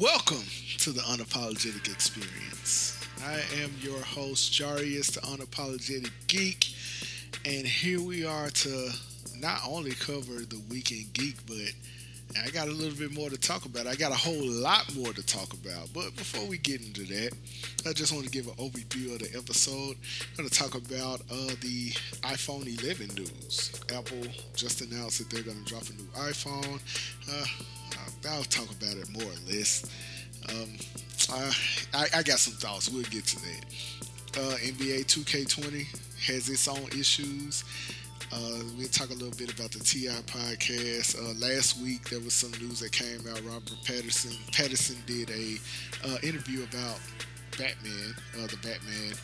Welcome to the Unapologetic Experience. I am your host, Jarius, the Unapologetic Geek, and here we are to not only cover the Weekend Geek, but I got a little bit more to talk about. I got a whole lot more to talk about. But before we get into that, I just want to give an overview of the episode. I'm going to talk about uh, the iPhone 11 news. Apple just announced that they're going to drop a new iPhone. Uh, I'll talk about it more or less. Um, I, I, got some thoughts. We'll get to that. Uh, NBA 2K20 has its own issues. Uh, we'll talk a little bit about the TI podcast. Uh, last week there was some news that came out. Robert Pattinson Pattinson did a uh, interview about Batman, uh, the Batman.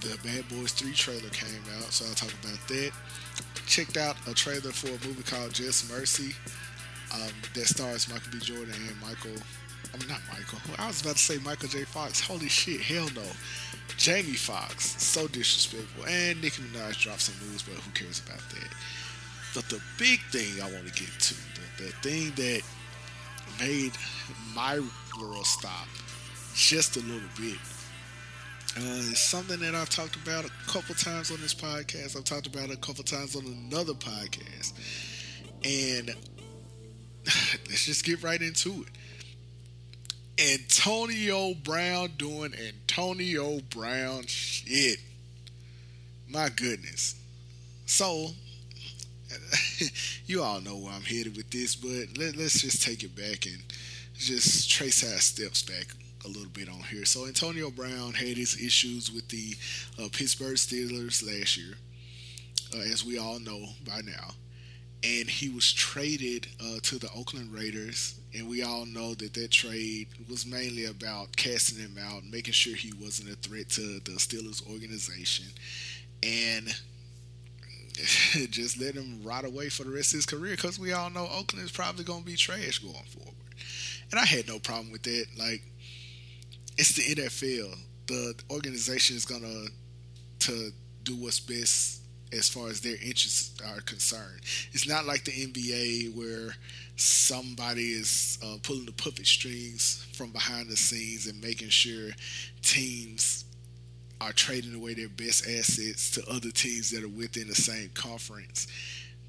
The Bad Boys 3 trailer came out, so I'll talk about that. Checked out a trailer for a movie called Just Mercy um, that stars Michael B. Jordan and Michael. I'm not Michael. I was about to say Michael J. Fox. Holy shit, hell no. Jamie Foxx, so disrespectful. And Nicki Minaj dropped some news, but who cares about that? But the big thing I want to get to, the, the thing that made my world stop just a little bit, uh, something that I've talked about a couple times on this podcast. I've talked about it a couple times on another podcast. And let's just get right into it. Antonio Brown doing Antonio Brown shit. My goodness. So, you all know where I'm headed with this, but let, us just take it back and just trace our steps back a little bit on here. So, Antonio Brown had his issues with the uh, Pittsburgh Steelers last year, uh, as we all know by now and he was traded uh, to the Oakland Raiders. And we all know that that trade was mainly about casting him out, making sure he wasn't a threat to the Steelers organization, and just let him rot away for the rest of his career. Because we all know Oakland is probably going to be trash going forward. And I had no problem with that. Like, it's the NFL. The organization is going to to do what's best as far as their interests are concerned. It's not like the NBA where somebody is uh, pulling the puppet strings from behind the scenes and making sure teams are trading away their best assets to other teams that are within the same conference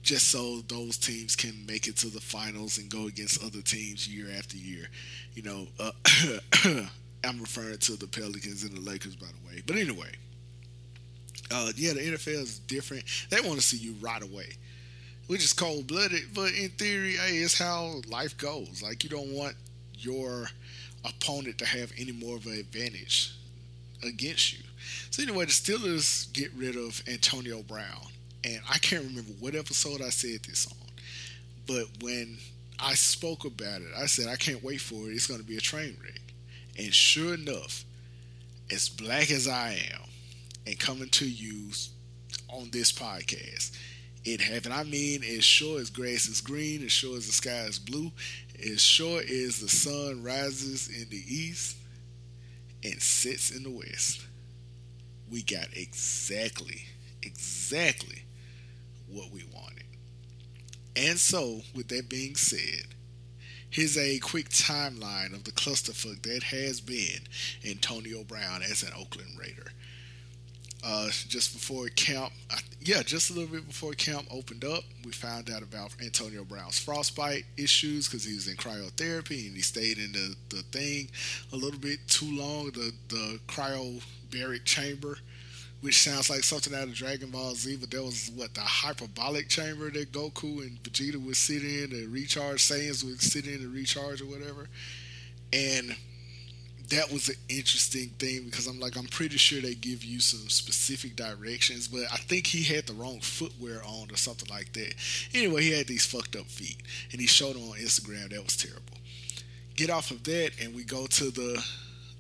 just so those teams can make it to the finals and go against other teams year after year. You know, uh, I'm referring to the Pelicans and the Lakers, by the way. But anyway, uh, yeah, the NFL is different. They want to see you right away, which is cold blooded. But in theory, hey, it's how life goes. Like you don't want your opponent to have any more of an advantage against you. So anyway, the Steelers get rid of Antonio Brown, and I can't remember what episode I said this on, but when I spoke about it, I said I can't wait for it. It's going to be a train wreck, and sure enough, as black as I am, and coming to you on this podcast. It happened. I mean, as sure as grass is green, as sure as the sky is blue, as sure as the sun rises in the east and sets in the west, we got exactly, exactly what we wanted. And so, with that being said, here's a quick timeline of the clusterfuck that has been Antonio Brown as an Oakland Raider uh, just before camp, yeah, just a little bit before camp opened up, we found out about Antonio Brown's frostbite issues because he was in cryotherapy and he stayed in the, the thing a little bit too long, the, the cryobaric chamber, which sounds like something out of Dragon Ball Z, but that was what the hyperbolic chamber that Goku and Vegeta would sit in and recharge, Saiyans would sit in and recharge or whatever. And that was an interesting thing because I'm like I'm pretty sure they give you some specific directions, but I think he had the wrong footwear on or something like that. Anyway, he had these fucked up feet, and he showed them on Instagram. That was terrible. Get off of that, and we go to the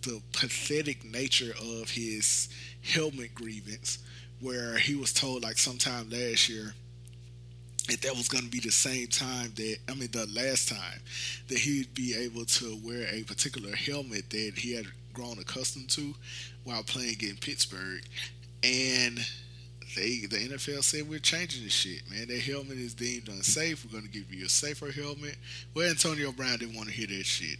the pathetic nature of his helmet grievance, where he was told like sometime last year that that was going to be the same time that I mean the last time that he'd be able to wear a particular helmet that he had grown accustomed to while playing in Pittsburgh, and they the NFL said we're changing this shit, man. That helmet is deemed unsafe. We're gonna give you a safer helmet. Well, Antonio Brown didn't want to hear that shit,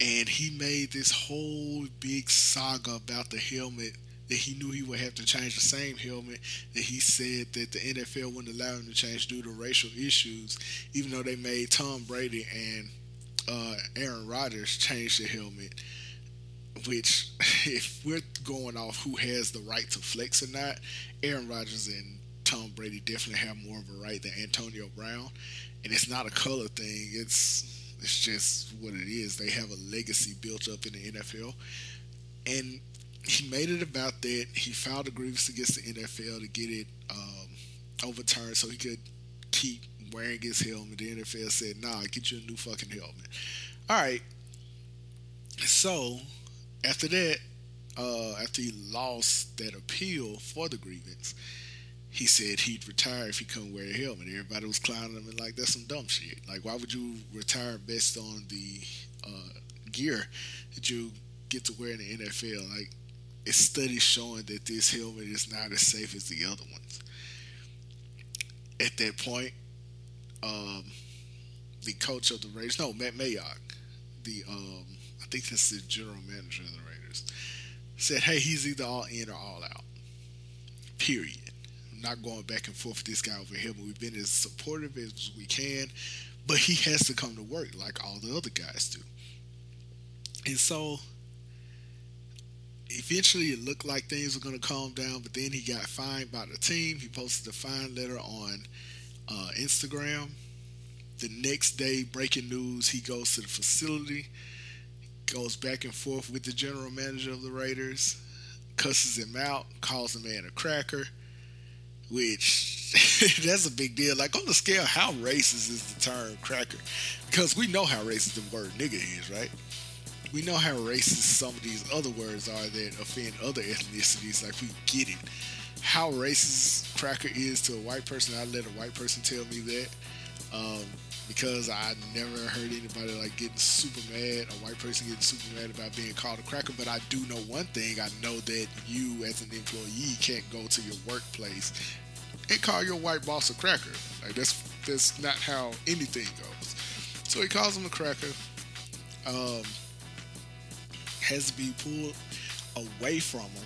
and he made this whole big saga about the helmet that he knew he would have to change the same helmet that he said that the NFL wouldn't allow him to change due to racial issues, even though they made Tom Brady and uh, Aaron Rodgers change the helmet. Which, if we're going off who has the right to flex or not, Aaron Rodgers and Tom Brady definitely have more of a right than Antonio Brown, and it's not a color thing. It's it's just what it is. They have a legacy built up in the NFL, and he made it about that. He filed a grievance against the NFL to get it um, overturned so he could keep wearing his helmet. The NFL said, "Nah, get you a new fucking helmet." All right. So after that, uh, after he lost that appeal for the grievance, he said he'd retire if he couldn't wear a helmet. Everybody was clowning him and like that's some dumb shit. Like why would you retire based on the uh, gear that you get to wear in the NFL? Like it's studies showing that this helmet is not as safe as the other ones. At that point, um, the coach of the Raiders, no, Matt Mayock, the um, I think that's the general manager of the Raiders, said, "Hey, he's either all in or all out." Period. I'm not going back and forth with this guy over here, but we've been as supportive as we can. But he has to come to work like all the other guys do. And so eventually it looked like things were going to calm down, but then he got fined by the team. He posted a fine letter on uh, Instagram. The next day, breaking news, he goes to the facility, goes back and forth with the general manager of the Raiders, cusses him out, calls the man a cracker, which that's a big deal. Like on the scale, how racist is the term cracker? Because we know how racist the word nigga is, right? We know how racist some of these other words are that offend other ethnicities. Like we get it. How racist cracker is to a white person, I let a white person tell me that. Um, because I never heard anybody like getting super mad, a white person getting super mad about being called a cracker. But I do know one thing: I know that you, as an employee, can't go to your workplace and call your white boss a cracker. Like that's that's not how anything goes. So he calls him a cracker. Um, has to be pulled away from him,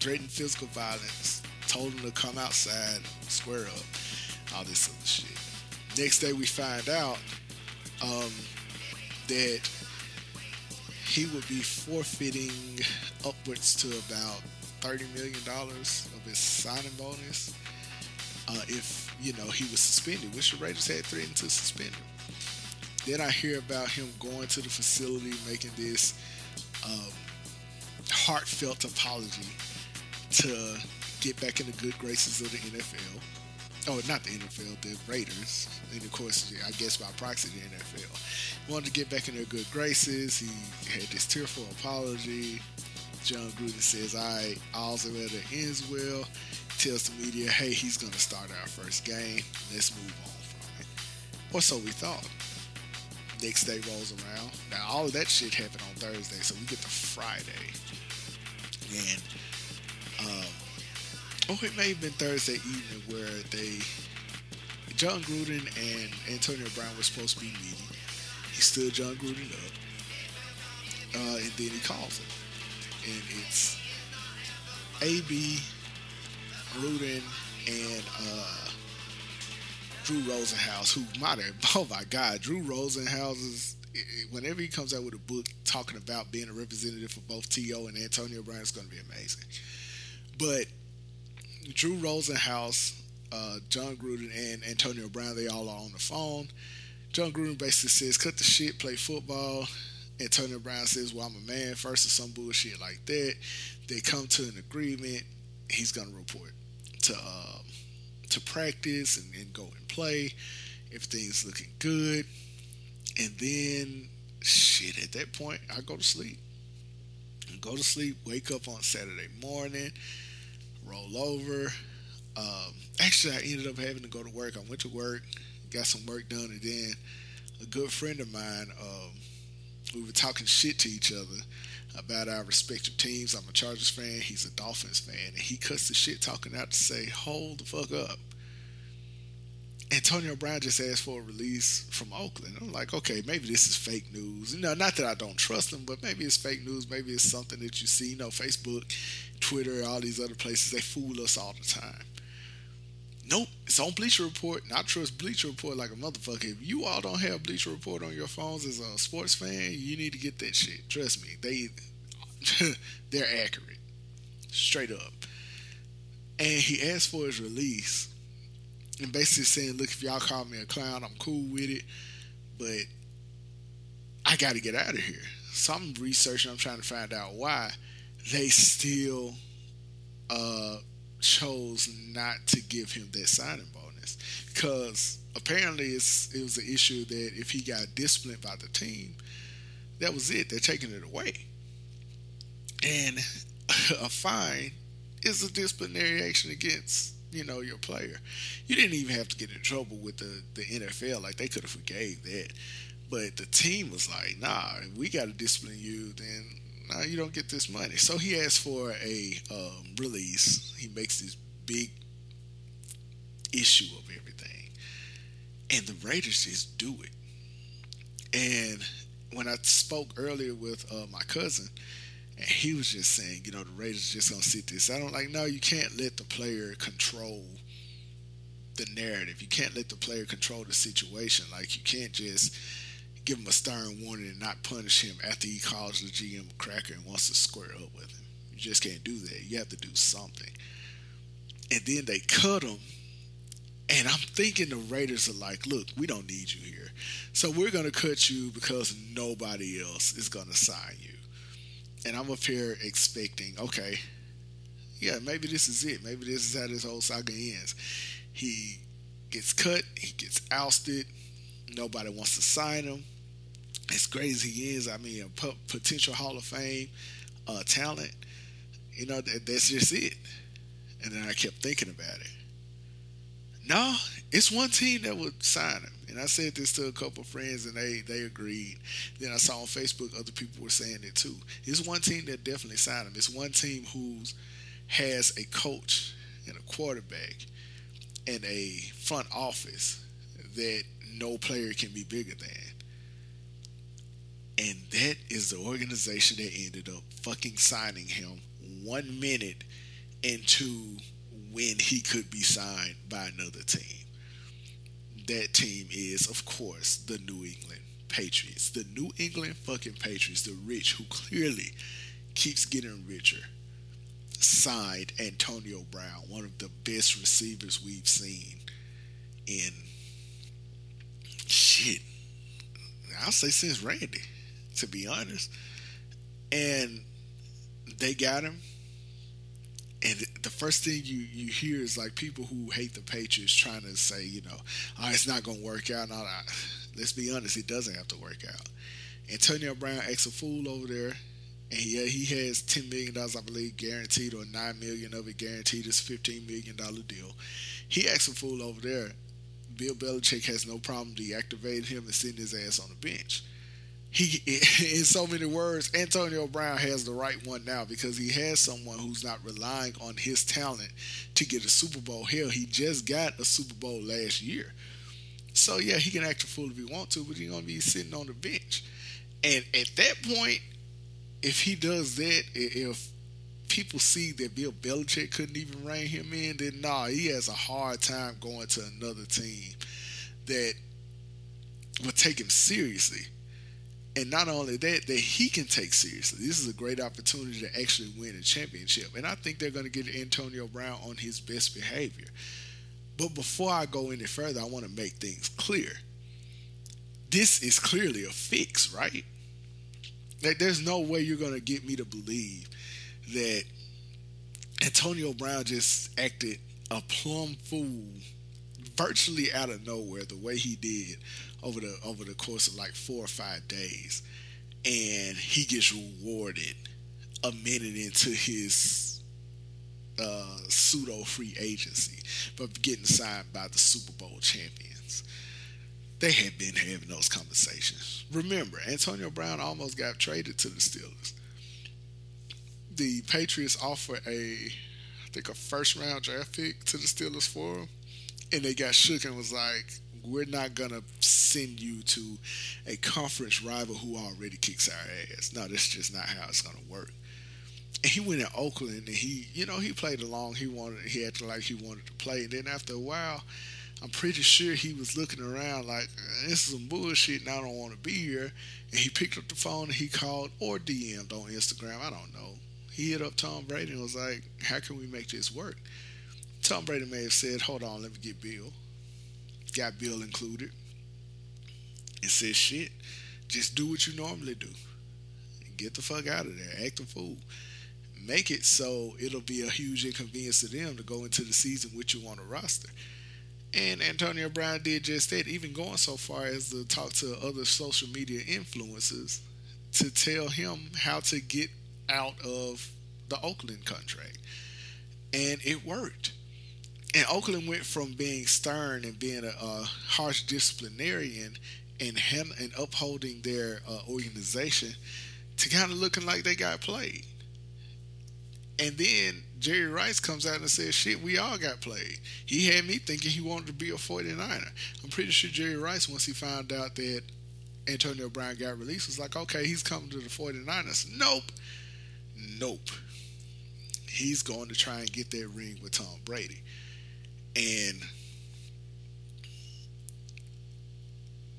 threatened physical violence, told him to come outside, square up, all this other shit. Next day, we find out um, that he would be forfeiting upwards to about thirty million dollars of his signing bonus uh, if you know he was suspended, which the Raiders had threatened to suspend him. Then I hear about him going to the facility, making this um, heartfelt apology to get back in the good graces of the NFL. Oh, not the NFL, the Raiders, and of course, I guess by proxy, the NFL. He wanted to get back in their good graces. He had this tearful apology. Jon Gruden says, "All right, all's well that ends well." Tells the media, "Hey, he's going to start our first game. Let's move on from it." Or so we thought next day rolls around. Now all of that shit happened on Thursday, so we get to Friday, and um, oh, it may have been Thursday evening where they, Jon Gruden and Antonio Brown were supposed to be meeting. He stood Jon Gruden up, uh, and then he calls him, and it's AB, Gruden, and uh, Drew Rosenhaus, who might have, oh my God, Drew Rosenhaus is, whenever he comes out with a book talking about being a representative for both T.O. and Antonio Brown, it's going to be amazing. But Drew Rosenhaus, uh, Jon Gruden, and Antonio Brown, they all are on the phone. Jon Gruden basically says, cut the shit, play football. Antonio Brown says, well, I'm a man first or some bullshit like that. They come to an agreement. He's going to report to um, to practice and, and go and play. Everything's looking good. And then, shit, at that point, I go to sleep. Go to sleep, wake up on Saturday morning, roll over. Um, actually, I ended up having to go to work. I went to work, got some work done, and then a good friend of mine um, we were talking shit to each other about our respective teams. I'm a Chargers fan. He's a Dolphins fan, and he cuts the shit talking out to say, "Hold the fuck up." Antonio Brown just asked for a release from Oakland. I'm like, okay, maybe this is fake news. You know, not that I don't trust him, but maybe it's fake news. Maybe it's something that you see. You know, Facebook, Twitter, all these other places, they fool us all the time. Nope, it's on Bleacher Report, and I trust Bleacher Report like a motherfucker. If you all don't have Bleacher Report on your phones as a sports fan, you need to get that shit. Trust me, they they're accurate, straight up. And he asked for his release, and basically saying, "Look, if y'all call me a clown, I'm cool with it, but I got to get out of here." So I'm researching. I'm trying to find out why they still. Uh, chose not to give him that signing bonus because apparently it was an issue that if he got disciplined by the team, that was it. They're taking it away, and a fine is a disciplinary action against you know your player. You didn't even have to get in trouble with the the NFL. Like they could have forgave that, but the team was like, nah, we got to discipline you. Then no, you don't get this money. So he asks for a um, release. He makes this big issue of everything. And the Raiders just do it. And when I spoke earlier with uh, my cousin, and he was just saying, you know, the Raiders just gonna sit this. I don't like, no, you can't let the player control the narrative. You can't let the player control the situation. Like you can't just give him a stern warning and not punish him after he calls the GM a cracker and wants to square up with him. You just can't do that. You have to do something. And then they cut him. And I'm thinking the Raiders are like, look, we don't need you here. So we're going to cut you because nobody else is going to sign you. And I'm up here expecting, okay, yeah, maybe this is it. Maybe this is how this whole saga ends. He gets cut, he gets ousted, nobody wants to sign him as great as he is, I mean, a potential Hall of Fame uh, talent, you know, that, that's just it. And then I kept thinking about it. No, it's one team that would sign him. And I said this to a couple friends, and they they agreed. Then I saw on Facebook other people were saying it too. It's one team that definitely signed him. It's one team who's has a coach and a quarterback and a front office that no player can be bigger than. And that is the organization that ended up fucking signing him one minute into when he could be signed by another team. That team is, of course, the New England Patriots. The New England fucking Patriots, the rich who clearly keeps getting richer, signed Antonio Brown, one of the best receivers we've seen in shit. I'll say since Randy to be honest. And they got him. And the first thing you, you hear is like people who hate the Patriots trying to say, you know, oh, it's not going to work out. No, let's be honest, it doesn't have to work out. Antonio Brown acts a fool over there. And yeah, he has $10 million, I believe, guaranteed, or 9 million of it guaranteed. It's $15 million deal. He acts a fool over there. Bill Belichick has no problem deactivating him and sitting his ass on the bench he in so many words antonio brown has the right one now because he has someone who's not relying on his talent to get a super bowl. Hell he just got a super bowl last year. So yeah he can act a fool if he want to but he's gonna be sitting on the bench. And at that point if he does that if people see that bill belichick couldn't even rein him in then nah he has a hard time going to another team that would take him seriously and not only that, that he can take seriously. This is a great opportunity to actually win a championship. And I think they're going to get Antonio Brown on his best behavior. But before I go any further, I want to make things clear. This is clearly a fix, right? Like, there's no way you're going to get me to believe that Antonio Brown just acted a plum fool virtually out of nowhere the way he did over the over the course of like four or five days, and he gets rewarded a minute into his uh, pseudo free agency for getting signed by the Super Bowl champions. they had been having those conversations. Remember, Antonio Brown almost got traded to the Steelers. The Patriots offered a, I think, a first round draft pick to the Steelers for him, and they got shook and was like, "We're not gonna send you to a conference rival who already kicks our ass. No, that's just not how it's gonna work." And he went in Oakland, and he, you know, he played along. He wanted, he acted like he wanted to play, and then after a while I'm pretty sure he was looking around like this is some bullshit and I don't want to be here. And he picked up the phone and he called or DM'd on Instagram. I don't know. He hit up Tom Brady and was like, "How can we make this work?" Tom Brady may have said, "Hold on, let me get Bill." Got Bill included and said, "Shit, just do what you normally do. Get the fuck out of there. Act a fool." Make it so it'll be a huge inconvenience to them to go into the season with you on a roster. And Antonio Brown did just that, even going so far as to talk to other social media influencers to tell him how to get out of the Oakland contract. And it worked. And Oakland went from being stern and being a, a harsh disciplinarian and, and upholding their uh, organization to kind of looking like they got played. And then Jerry Rice comes out and says, shit, we all got played. He had me thinking he wanted to be a 49er. I'm pretty sure Jerry Rice, once he found out that Antonio Brown got released, was like, okay, he's coming to the 49ers. Nope. Nope. He's going to try and get that ring with Tom Brady. And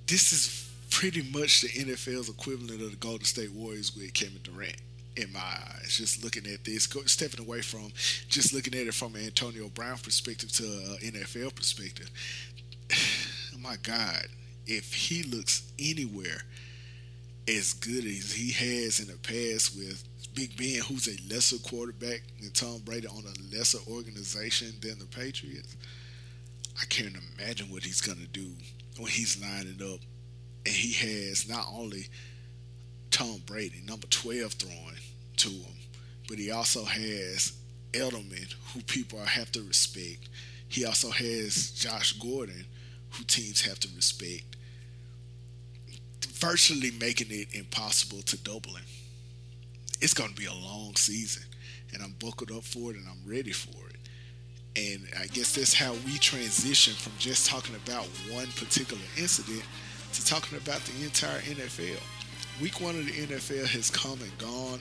this is pretty much the NFL's equivalent of the Golden State Warriors with Kevin Durant in my eyes. Just looking at this, stepping away from just looking at it from an Antonio Brown perspective to an NFL perspective. My God, if he looks anywhere as good as he has in the past with Big Ben, who's a lesser quarterback than Tom Brady on a lesser organization than the Patriots, I can't imagine what he's going to do when he's lining up and he has not only Tom Brady, number 12 throwing to him, but he also has Edelman, who people have to respect. He also has Josh Gordon, who teams have to respect, virtually making it impossible to double him. It's going to be a long season, and I'm buckled up for it and I'm ready for it. And I guess that's how we transition from just talking about one particular incident to talking about the entire NFL week one of the NFL has come and gone.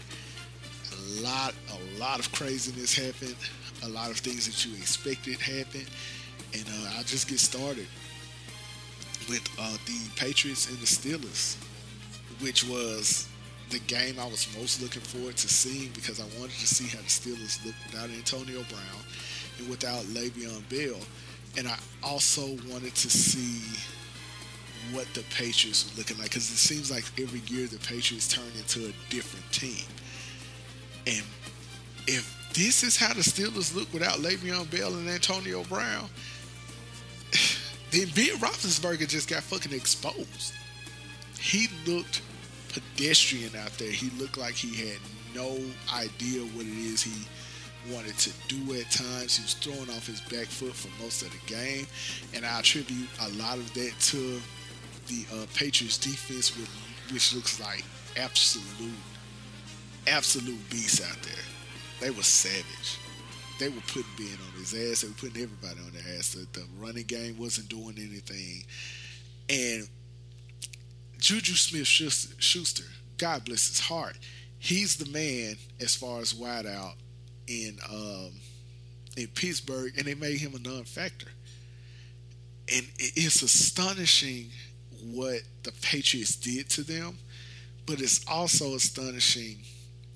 A lot, a lot of craziness happened. A lot of things that you expected happened, and uh, I'll just get started with uh, the Patriots and the Steelers, which was the game I was most looking forward to seeing because I wanted to see how the Steelers looked without Antonio Brown and without Le'Veon Bell, and I also wanted to see what the Patriots were looking like because it seems like every year the Patriots turn into a different team. And if this is how the Steelers look without Le'Veon Bell and Antonio Brown, then Ben Roethlisberger just got fucking exposed. He looked pedestrian out there. He looked like he had no idea what it is he wanted to do at times. He was throwing off his back foot for most of the game, and I attribute a lot of that to the uh, Patriots defense, with, which looks like absolute, absolute beasts out there. They were savage. They were putting Ben on his ass. They were putting everybody on their ass. The, the running game wasn't doing anything. And Juju Smith Schuster, God bless his heart, he's the man as far as wideout in um, in Pittsburgh, and they made him a non-factor. And it's astonishing what the Patriots did to them, but it's also astonishing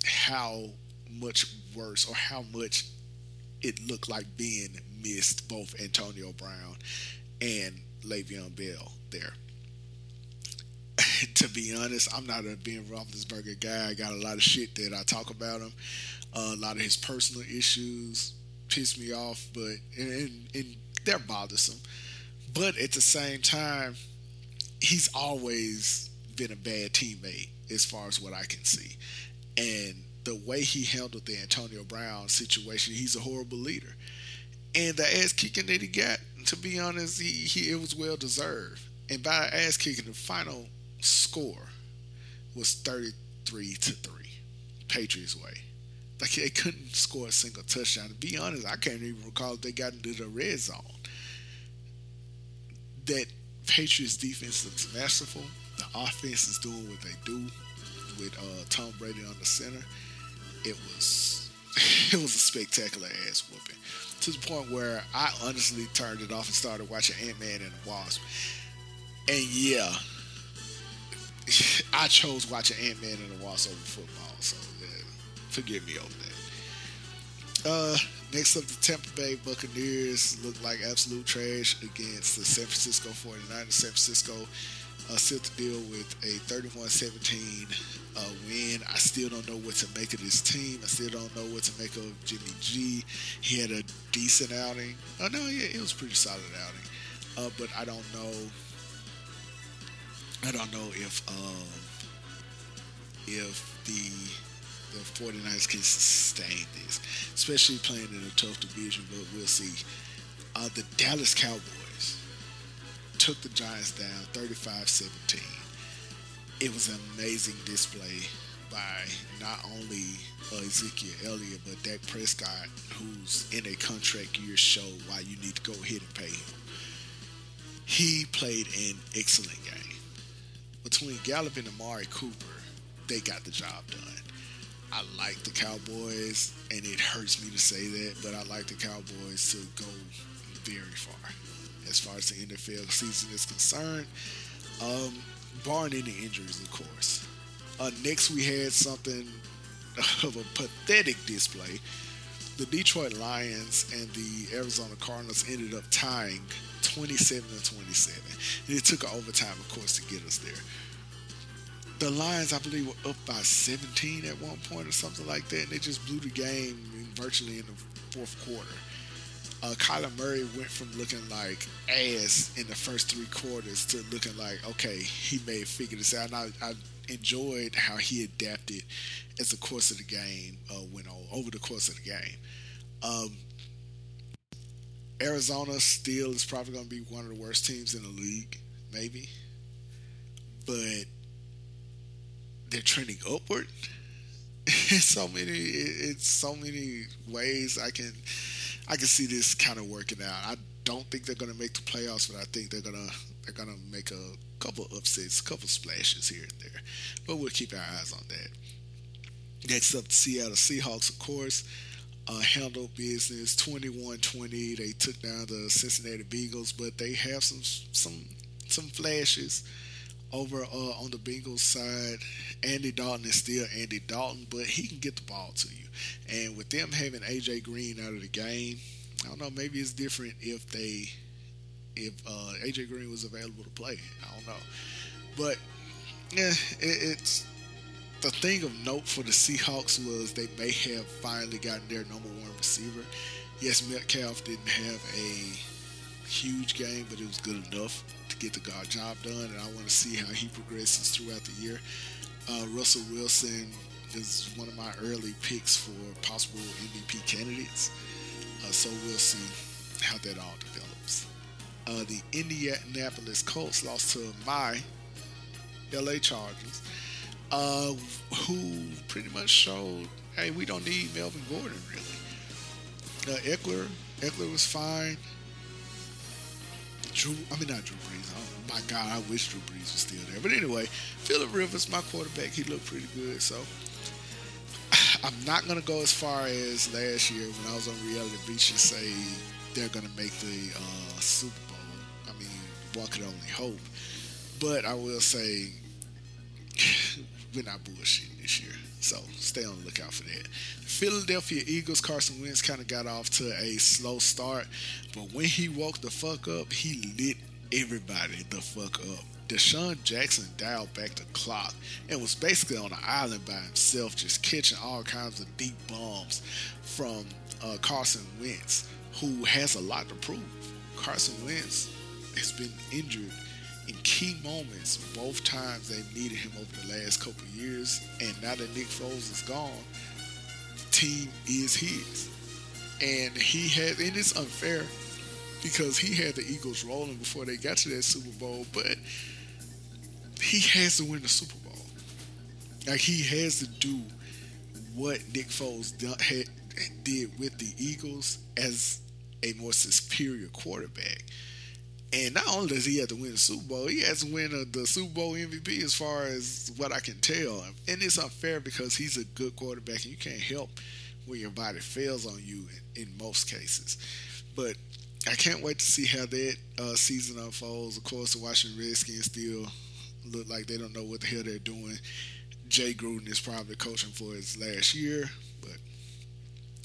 how much worse or how much it looked like being missed both Antonio Brown and Le'Veon Bell there. to be honest, I'm not a Ben Roethlisberger guy. I got a lot of shit that I talk about him. Uh, a lot of his personal issues piss me off, but and, and, and they're bothersome. But at the same time, he's always been a bad teammate as far as what I can see. And the way he handled the Antonio Brown situation, he's a horrible leader. And the ass kicking that he got, to be honest, he, he it was well deserved. And by ass kicking, the final score was 33 to 3. Patriots way. Like they couldn't score a single touchdown. To be honest, I can't even recall if they got into the red zone. That Patriots defense looks masterful. The offense is doing what they do with uh, Tom Brady on the center. It was it was a spectacular ass whooping to the point where I honestly turned it off and started watching Ant Man and the Wasp. And yeah, I chose watching Ant Man and the Wasp over football, so yeah, forgive me over that. Uh, next up, the Tampa Bay Buccaneers look like absolute trash against the San Francisco 49ers. San Francisco uh, to deal with a 31-17 uh, win. I still don't know what to make of this team. I still don't know what to make of Jimmy G. He had a decent outing. Oh no, yeah, it was pretty solid outing. Uh, but I don't know. I don't know if um, if the the 49ers can sustain this, especially playing in a tough division. But we'll see. Uh, the Dallas Cowboys took the Giants down 35-17 it was an amazing display by not only uh, Ezekiel Elliott but Dak Prescott, who's in a contract year, show why you need to go ahead and pay him. He played an excellent game. Between Gallup and Amari Cooper, they got the job done. I like the Cowboys, and it hurts me to say that, but I like the Cowboys to go very far as far as the NFL season is concerned. Um, barring any injuries, of course. Uh, next, we had something of a pathetic display. The Detroit Lions and the Arizona Cardinals ended up tying 27 to 27. And it took an overtime, of course, to get us there. The Lions, I believe, were up by 17 at one point or something like that, and they just blew the game virtually in the fourth quarter uh, Kyler Murray went from looking like ass in the first three quarters to looking like okay, he may have figured this out. And I, I enjoyed how he adapted as the course of the game uh, went on over the course of the game. Um, Arizona still is probably going to be one of the worst teams in the league, maybe, but they're trending upward. in so many, it's so many ways I can I can see this kind of working out. I don't think they're going to make the playoffs, but I think they're gonna they're gonna make a couple upsets, a couple splashes here and there. But we'll keep our eyes on that. Next up, the Seattle Seahawks, of course, uh, handled business 21-20. They took down the Cincinnati Bengals, but they have some some some flashes over uh, on the Bengals side. Andy Dalton is still Andy Dalton, but he can get the ball to you. And with them having AJ Green out of the game, I don't know. Maybe it's different if they if uh, AJ Green was available to play. I don't know, but yeah, it, it's the thing of note for the Seahawks was they may have finally gotten their number one receiver. Yes, Metcalf didn't have a huge game, but it was good enough to get the job done, and I want to see how he progresses throughout the year. Uh, Russell Wilson is one of my early picks for possible MVP candidates. Uh, so we'll see how that all develops. Uh, the Indianapolis Colts lost to my LA Chargers, uh, who pretty much showed, hey, we don't need Melvin Gordon really. Uh, Eckler, Ekeler was fine. Drew, I mean not Drew Brees. Oh my God, I wish Drew Brees was still there. But anyway, Philip Rivers, my quarterback, he looked pretty good. So I'm not gonna go as far as last year when I was on Reality Beach and say they're gonna make the uh, Super Bowl. I mean, one could only hope. But I will say we're not bullshitting this year. So stay on the lookout for that. Philadelphia Eagles, Carson Wentz kind of got off to a slow start, but when he woke the fuck up, he lit everybody the fuck up. DeSean Jackson dialed back the clock and was basically on an island by himself, just catching all kinds of deep bombs from uh, Carson Wentz, who has a lot to prove. Carson Wentz has been injured in key moments both times they've needed him over the last couple years, and now that Nick Foles is gone, the team is his. And he had, and it's unfair because he had the Eagles rolling before they got to that Super Bowl, but he has to win the Super Bowl. Like he has to do what Nick Foles did with the Eagles as a more superior quarterback. And not only does he have to win the Super Bowl, he has to win the Super Bowl MVP as far as what I can tell. And it's unfair because he's a good quarterback and you can't help when your body fails on you in, in most cases. But I can't wait to see how that uh, season unfolds. Of course, the Washington Redskins still look like they don't know what the hell they're doing. Jay Gruden is probably coaching for his last year,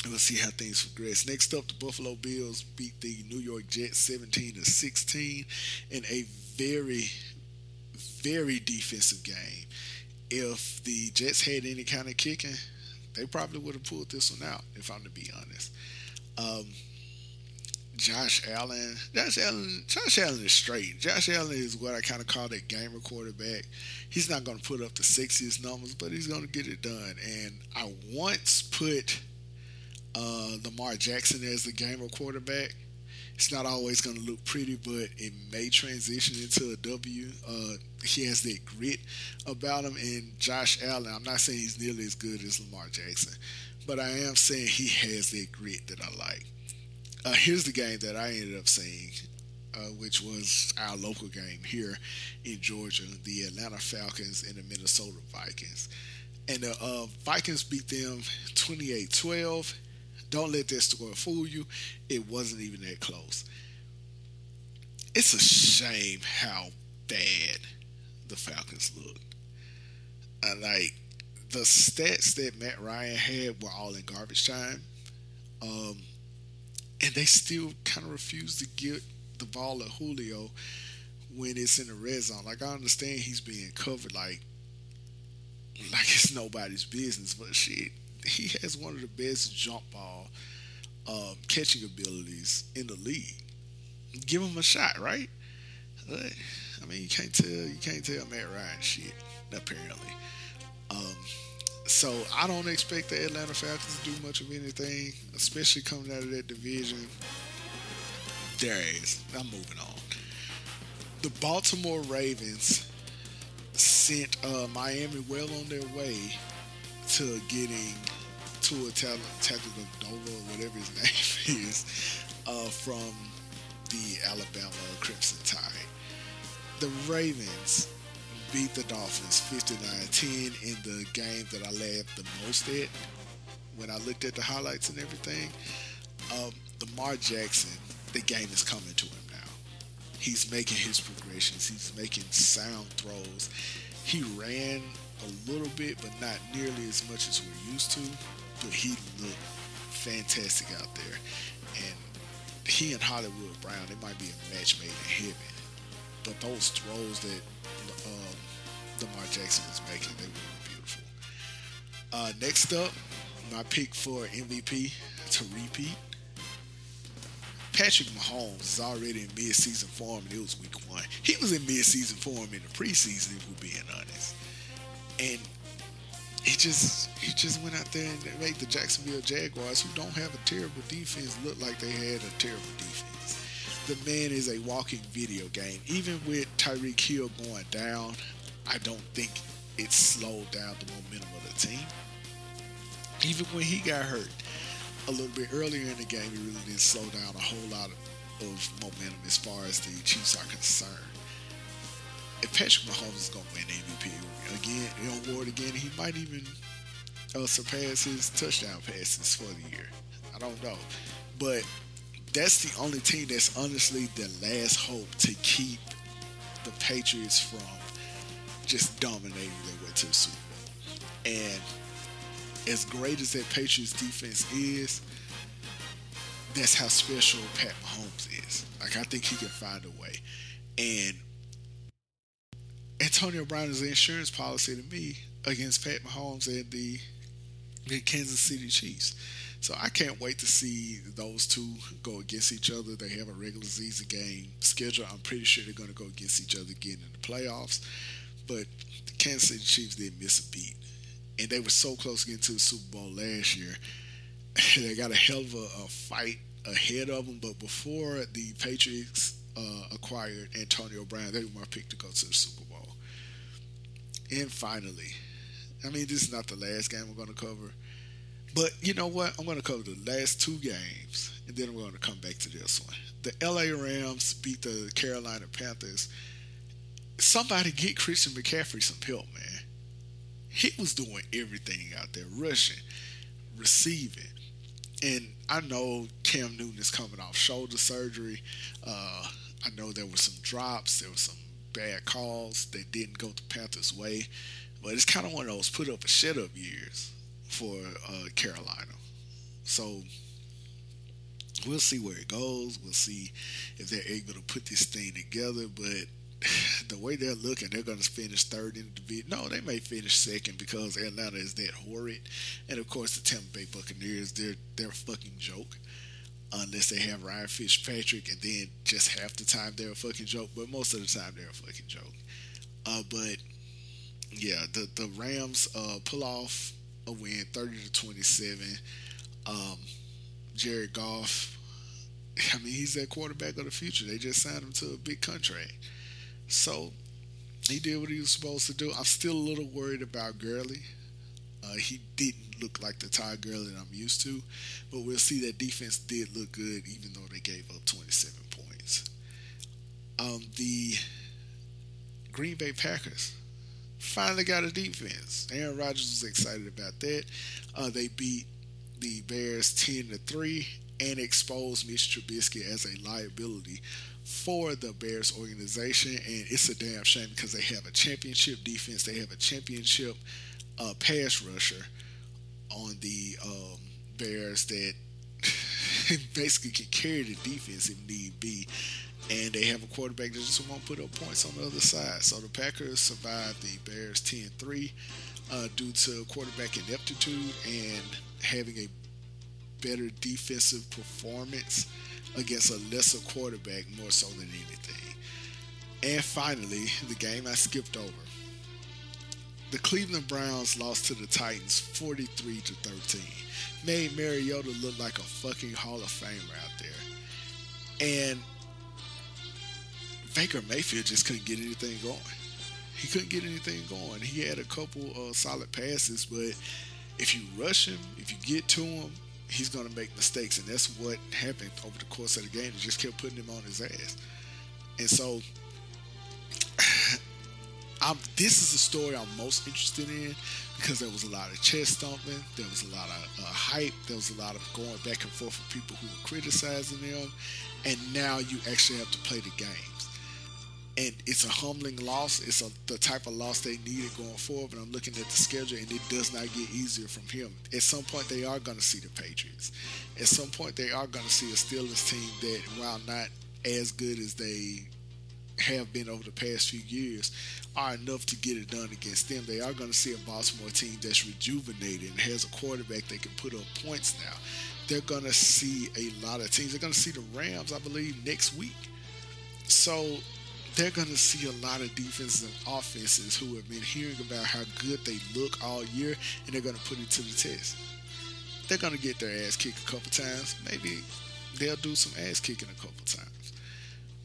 we'll see how things progress. Next up, the Buffalo Bills beat the New York Jets 17 to 16 in a very, very defensive game. If the Jets had any kind of kicking, they probably would have pulled this one out. If I'm to be honest. Um, Josh Allen. Josh Allen. Josh Allen is straight. Josh Allen is what I kind of call that gamer quarterback. He's not going to put up the sexiest numbers, but he's going to get it done. And I once put uh, Lamar Jackson as the gamer quarterback. It's not always going to look pretty, but it may transition into a W. Uh, he has that grit about him. And Josh Allen, I'm not saying he's nearly as good as Lamar Jackson, but I am saying he has that grit that I like. Uh, here's the game that I ended up seeing, uh, which was our local game here in Georgia: the Atlanta Falcons and the Minnesota Vikings. And the uh, Vikings beat them 28-12. Don't let that score fool you. It wasn't even that close. It's a shame how bad the Falcons look. Uh, like the stats that Matt Ryan had were all in garbage time. Um, and they still kind of refuse to get the ball to Julio when it's in the red zone. Like I understand he's being covered like like it's nobody's business, but shit, he has one of the best jump ball um, catching abilities in the league. Give him a shot, right? But, I mean, you can't tell you can't tell Matt Ryan shit apparently. Um, so I don't expect the Atlanta Falcons to do much of anything, especially coming out of that division. There is. I'm moving on. The Baltimore Ravens sent uh, Miami well on their way to getting to Tua Tagovailoa, or whatever his name is, uh, from the Alabama Crimson Tide. The Ravens beat the Dolphins 59-10 in the game that I laughed the most at when I looked at the highlights and everything. Um, Lamar Jackson, the game is coming to him now. He's making his progressions. He's making sound throws. He ran a little bit, but not nearly as much as we're used to. But he looked fantastic out there. And he and Hollywood Brown, it might be a match made in heaven. But those throws that um, Lamar Jackson was making. They were beautiful. Uh, next up, my pick for MVP to repeat. Patrick Mahomes is already in mid-season form, and it was week one. He was in mid-season form in the preseason, if we're being honest. And he just he just went out there and made the Jacksonville Jaguars, who don't have a terrible defense, look like they had a terrible defense. The man is a walking video game. Even with Tyreek Hill going down, I don't think it slowed down the momentum of the team. Even when he got hurt a little bit earlier in the game, he really didn't slow down a whole lot of, of momentum as far as the Chiefs are concerned. If Patrick Mahomes is going to win MVP again, award again, he might even uh, surpass his touchdown passes for the year. I don't know, but that's the only team that's honestly the last hope to keep the Patriots from just dominating their way to the Super Bowl. And as great as that Patriots defense is, that's how special Pat Mahomes is. Like I think he can find a way. And Antonio Brown is an insurance policy to me against Pat Mahomes and the, the Kansas City Chiefs. So I can't wait to see those two go against each other. They have a regular season game schedule. I'm pretty sure they're going to go against each other again in the playoffs. But the Kansas City Chiefs didn't miss a beat. And they were so close getting to the Super Bowl last year. they got a hell of a, a fight ahead of them. But before the Patriots uh, acquired Antonio Brown, they were my pick to go to the Super Bowl. And finally, I mean, this is not the last game we're going to cover. But you know what? I'm going to cover the last two games, and then I'm going to come back to this one. The LA Rams beat the Carolina Panthers. Somebody get Christian McCaffrey some help, man. He was doing everything out there, rushing, receiving. And I know Cam Newton is coming off shoulder surgery. Uh, I know there were some drops, there were some bad calls that didn't go the Panthers' way. But it's kind of one of those put up a shut up years for uh, Carolina. So we'll see where it goes. We'll see if they're able to put this thing together. But the way they're looking, they're going to finish third in the division. No, they may finish second because Atlanta is that horrid, and of course the Tampa Bay Buccaneers, they're they're a fucking joke. Unless they have Ryan Fitzpatrick, and then just half the time they're a fucking joke, but most of the time they're a fucking joke. Uh, but yeah, the the Rams uh, pull off a win, thirty to twenty seven. Um, Jared Goff, I mean, he's that quarterback of the future. They just signed him to a big contract, so he did what he was supposed to do. I'm still a little worried about Gurley. Uh, he didn't look like the Ty Gurley that I'm used to, but we'll see that defense did look good, even though they gave up 27 points. Um, the Green Bay Packers finally got a defense. Aaron Rodgers was excited about that. Uh, they beat the Bears ten to three and exposed Mitch Trubisky as a liability for the Bears organization. And it's a damn shame because they have a championship defense. They have a championship uh, pass rusher on the um, Bears that basically can carry the defense if need be and they have a quarterback that just won't put up points on the other side. So the Packers survived the Bears 10-3 uh, due to quarterback ineptitude and having a better defensive performance against a lesser quarterback more so than anything. And finally, the game I skipped over. The Cleveland Browns lost to the Titans 43 to 13. Made Mariota look like a fucking Hall of Famer out there. And Baker Mayfield just couldn't get anything going. He couldn't get anything going. He had a couple of solid passes, but if you rush him, if you get to him, he's going to make mistakes, and that's what happened over the course of the game. He just kept putting him on his ass, and so I'm, this is the story I'm most interested in because there was a lot of chest stomping, there was a lot of uh, hype, there was a lot of going back and forth with people who were criticizing them, and now you actually have to play the games and it's a humbling loss. It's a, the type of loss they needed going forward. But I'm looking at the schedule, and it does not get easier from him. At some point, they are going to see the Patriots. At some point, they are going to see a Steelers team that, while not as good as they have been over the past few years, are enough to get it done against them. They are going to see a Baltimore team that's rejuvenated and has a quarterback that can put up points now. They're going to see a lot of teams. They're going to see the Rams, I believe, next week. So they're going to see a lot of defenses and offenses who have been hearing about how good they look all year, and they're going to put it to the test. They're going to get their ass kicked a couple times. Maybe they'll do some ass kicking a couple times.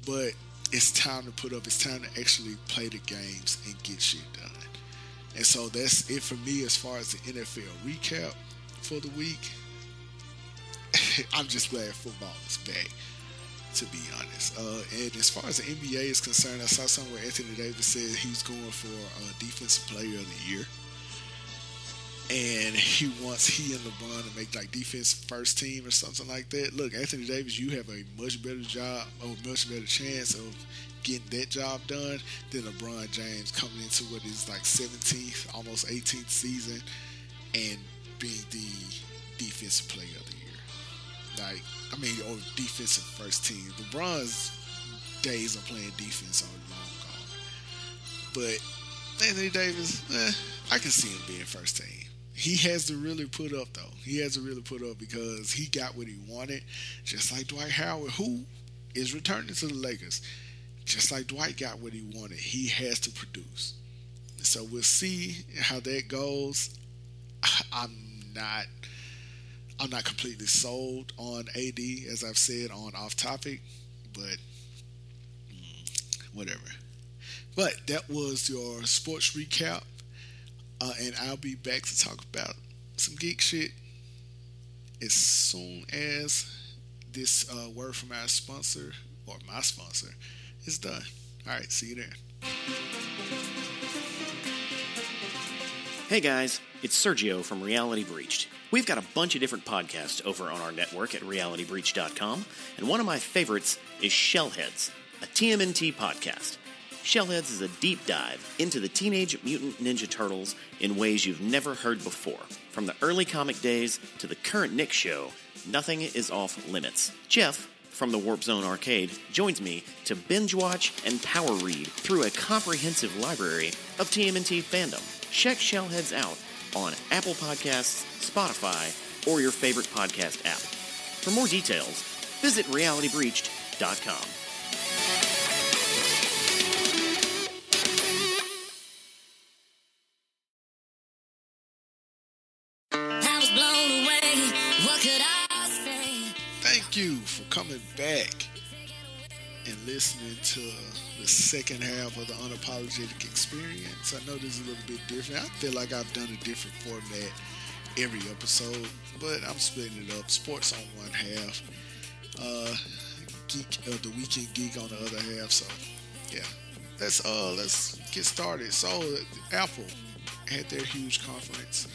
But it's time to put up. It's time to actually play the games and get shit done. And so that's it for me as far as the NFL recap for the week. I'm just glad football is back to be honest. Uh, and as far as the NBA is concerned, I saw somewhere Anthony Davis said he's going for a Defensive Player of the Year. And he wants he and LeBron to make like defense first team or something like that. Look, Anthony Davis, you have a much better job or much better chance of getting that job done than LeBron James coming into what is like 17th, almost 18th season and being the defensive player of the year. Like I mean, or defensive first team. LeBron's days of playing defense are long gone. But Anthony Davis, eh, I can see him being first team. He has to really put up though. He has to really put up because he got what he wanted, just like Dwight Howard, who is returning to the Lakers. Just like Dwight got what he wanted, he has to produce. So we'll see how that goes. I'm not I'm not completely sold on AD, as I've said on Off Topic, but mm, whatever. But that was your sports recap, uh, and I'll be back to talk about some geek shit as soon as this uh, word from our sponsor or my sponsor is done. All right, see you there. Hey guys, it's Sergio from Reality Breached. We've got a bunch of different podcasts over on our network at realitybreach.com, and one of my favorites is Shellheads, a TMNT podcast. Shellheads is a deep dive into the Teenage Mutant Ninja Turtles in ways you've never heard before. From the early comic days to the current Nick show, nothing is off limits. Jeff, from the Warp Zone Arcade, joins me to binge watch and power read through a comprehensive library of TMNT fandom. Check Shellheads out on Apple Podcasts, Spotify, or your favorite podcast app. For more details, visit realitybreached.com. you for coming back and listening to the second half of the unapologetic experience. I know this is a little bit different. I feel like I've done a different format every episode, but I'm splitting it up. Sports on one half, uh, geek, uh, the weekend geek on the other half. So, yeah, let's uh let's get started. So, Apple had their huge conference.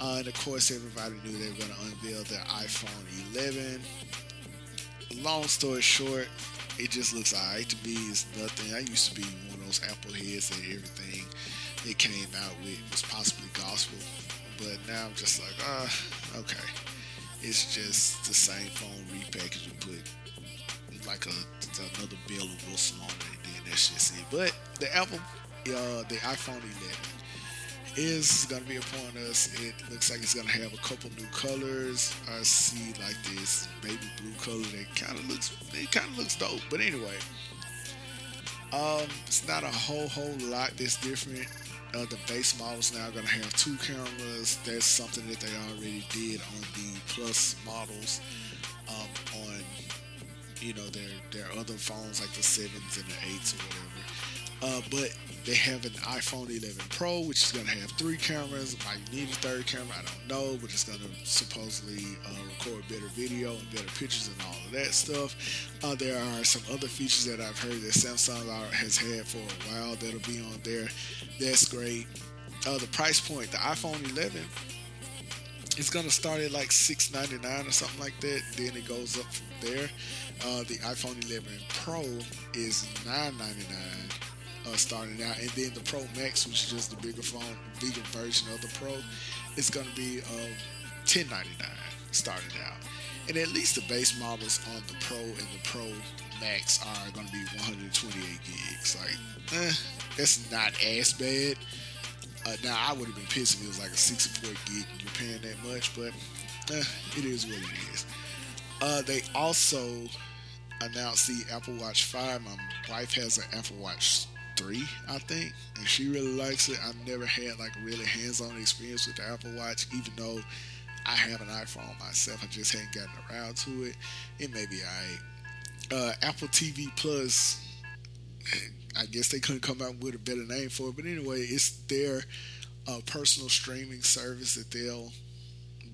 Uh, and of course, everybody knew they were going to unveil their iPhone 11. Long story short, it just looks alright to me. It's nothing. I used to be one of those Apple heads that everything it came out with was possibly gospel, but now I'm just like, ah, uh, okay. It's just the same phone repackaged and put like a another Bill of Wilson on it, and then that's just it. But the Apple, uh, the iPhone 11 is going to be upon us. It looks like it's going to have a couple new colors. I see like this baby blue color that kind of looks it kind of looks dope. But anyway, um, it's not a whole whole lot that's different. Uh, the base models now are going to have two cameras. That's something that they already did on the Plus models. Um, on you know their their other phones like the sevens and the eights or whatever. Uh, but they have an iPhone 11 Pro, which is going to have three cameras. Might need a third camera, I don't know, but it's going to supposedly uh, record better video and better pictures and all of that stuff. Uh, there are some other features that I've heard that Samsung has had for a while that'll be on there. That's great. Uh, the price point, the iPhone 11 it's gonna start at like $6.99 or something like that. Then it goes up from there. Uh, the iPhone 11 Pro is $9.99 uh, starting out, and then the Pro Max, which is just the bigger phone, bigger version of the Pro, is going to be um, ten ninety nine starting out, and at least the base models on the Pro and the Pro Max are going to be 128 gigs. Like, eh, that's not as bad. Uh, now I would have been pissed if it was like a 64 gig and you're paying that much, but eh, it is what it is. Uh, they also announced the Apple Watch 5. My wife has an Apple Watch three, I think, and she really likes it. I've never had like a really hands-on experience with the Apple Watch, even though I have an iPhone myself. I just hadn't gotten around to it. It may be I uh, Apple TV Plus. I guess they couldn't come out with a better name for it, but anyway, it's their uh, personal streaming service that they'll